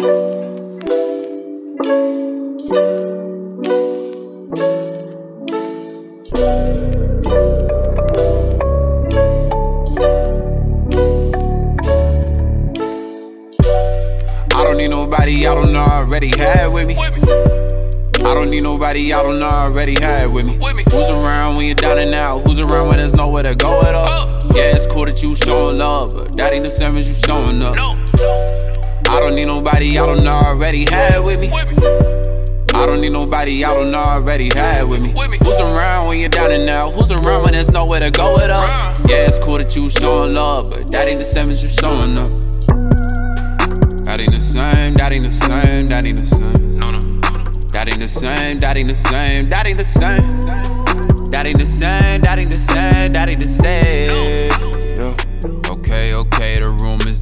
I don't need nobody I don't know already had with me. I don't need nobody I don't know already had with me. Who's around when you're down and out? Who's around when there's nowhere to go at all? Yeah, it's cool that you showing love, but that ain't the same as you showing up. I don't need nobody I don't know already had with me. I don't need nobody I don't know already had with me. Who's around when you're down and out? Who's around when there's nowhere to go at all? Yeah, it's cool that you showing love, but that ain't the same as you showing up. That ain't the same, that ain't the same, that ain't the same. No, no. That ain't the same, that ain't the same, that ain't the same. That ain't the same, that ain't the same, that ain't the same. Okay, okay, the room is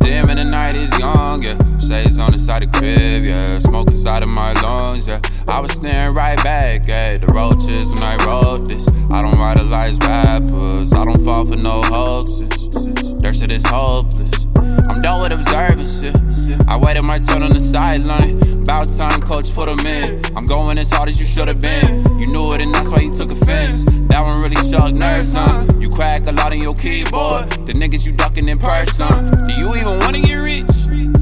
On the side of the crib, yeah. Smoke inside of my lungs, yeah. I was staring right back at the roaches when I wrote this. I don't idolize rappers, I don't fall for no hoaxes. Their shit is hopeless. I'm done with observing shit. I waited my turn on the sideline. About time, coach, put him in. I'm going as hard as you should have been. You knew it, and that's why you took offense. That one really struck nerves, huh? You crack a lot in your keyboard. The niggas you ducking in person. Do you even wanna get rich?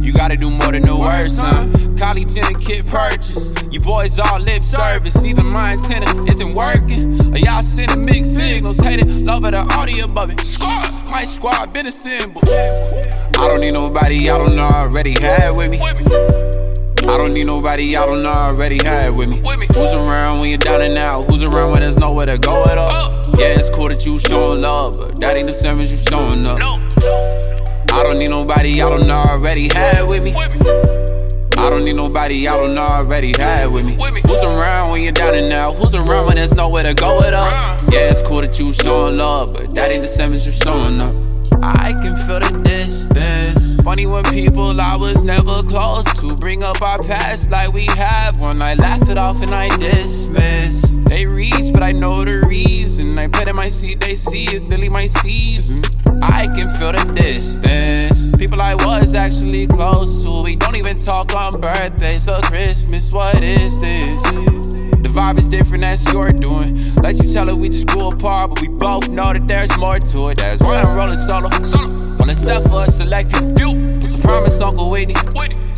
You gotta do more than the words, huh? College and a kid purchase. You boys all lip service. Either my antenna isn't working, or y'all sending mixed signals. Hate it, love it, or audio above it. Squad, my squad been a symbol. I don't need nobody I don't know already had with me. I don't need nobody I don't know already had with me. Who's around when you're down and out? Who's around when there's nowhere to go at all? Oh. Yeah, it's cool that you showing love, but that ain't the same as you showing up. I don't need nobody I don't know already had with me. I don't need nobody I don't know already had with me. Who's around when you're down and out? Who's around when there's nowhere to go at all? Yeah, it's cool that you showing love, but that ain't the same as you showing up. I can feel the distance. Funny when people I was never close to bring up our past like we have one. I laugh it off and I dismiss. They reach, but I know the reason. I put in my seat they see it's nearly my season. I can feel the distance. People I was actually close to. We don't even talk on birthdays or Christmas. What is this? The vibe is different, that's your doing. Let you tell it, we just grew apart, but we both know that there's more to it. That's why I'm rolling solo. solo. On the set for a select few. Put some promise, Uncle Whitney.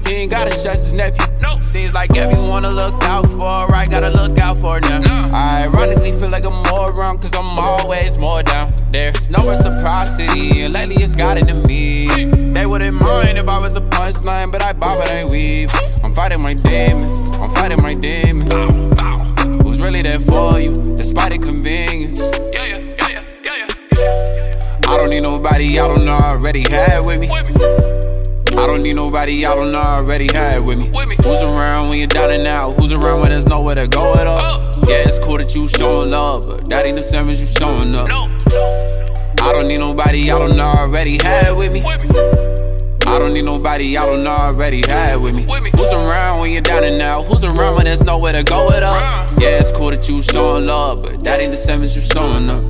He ain't gotta stress his nephew. Seems like everyone to look out for, I Gotta look out for now. I ironically feel like I'm more wrong, cause I'm always more down. There's no reciprocity, and lately it's got into me. They wouldn't mind if I was a punchline, but I bob and I weave. I'm fighting my demons, I'm fighting my demons. Who's really there for you, despite inconvenience? Yeah, yeah, yeah, yeah, yeah, yeah. I don't need nobody I don't know already had with me. I don't need nobody I don't know already had with me. Who's around when you're down and out? Who's around when there's nowhere to go at all? Yeah, it's cool that you showing love, but that ain't the same as you showing up. I don't need nobody I don't know already had with me. I don't need nobody I don't know already had with me. Who's around when you're down and out? Who's around when there's nowhere to go at all? Yeah, it's cool that you showing love, but that ain't the same as you showing up.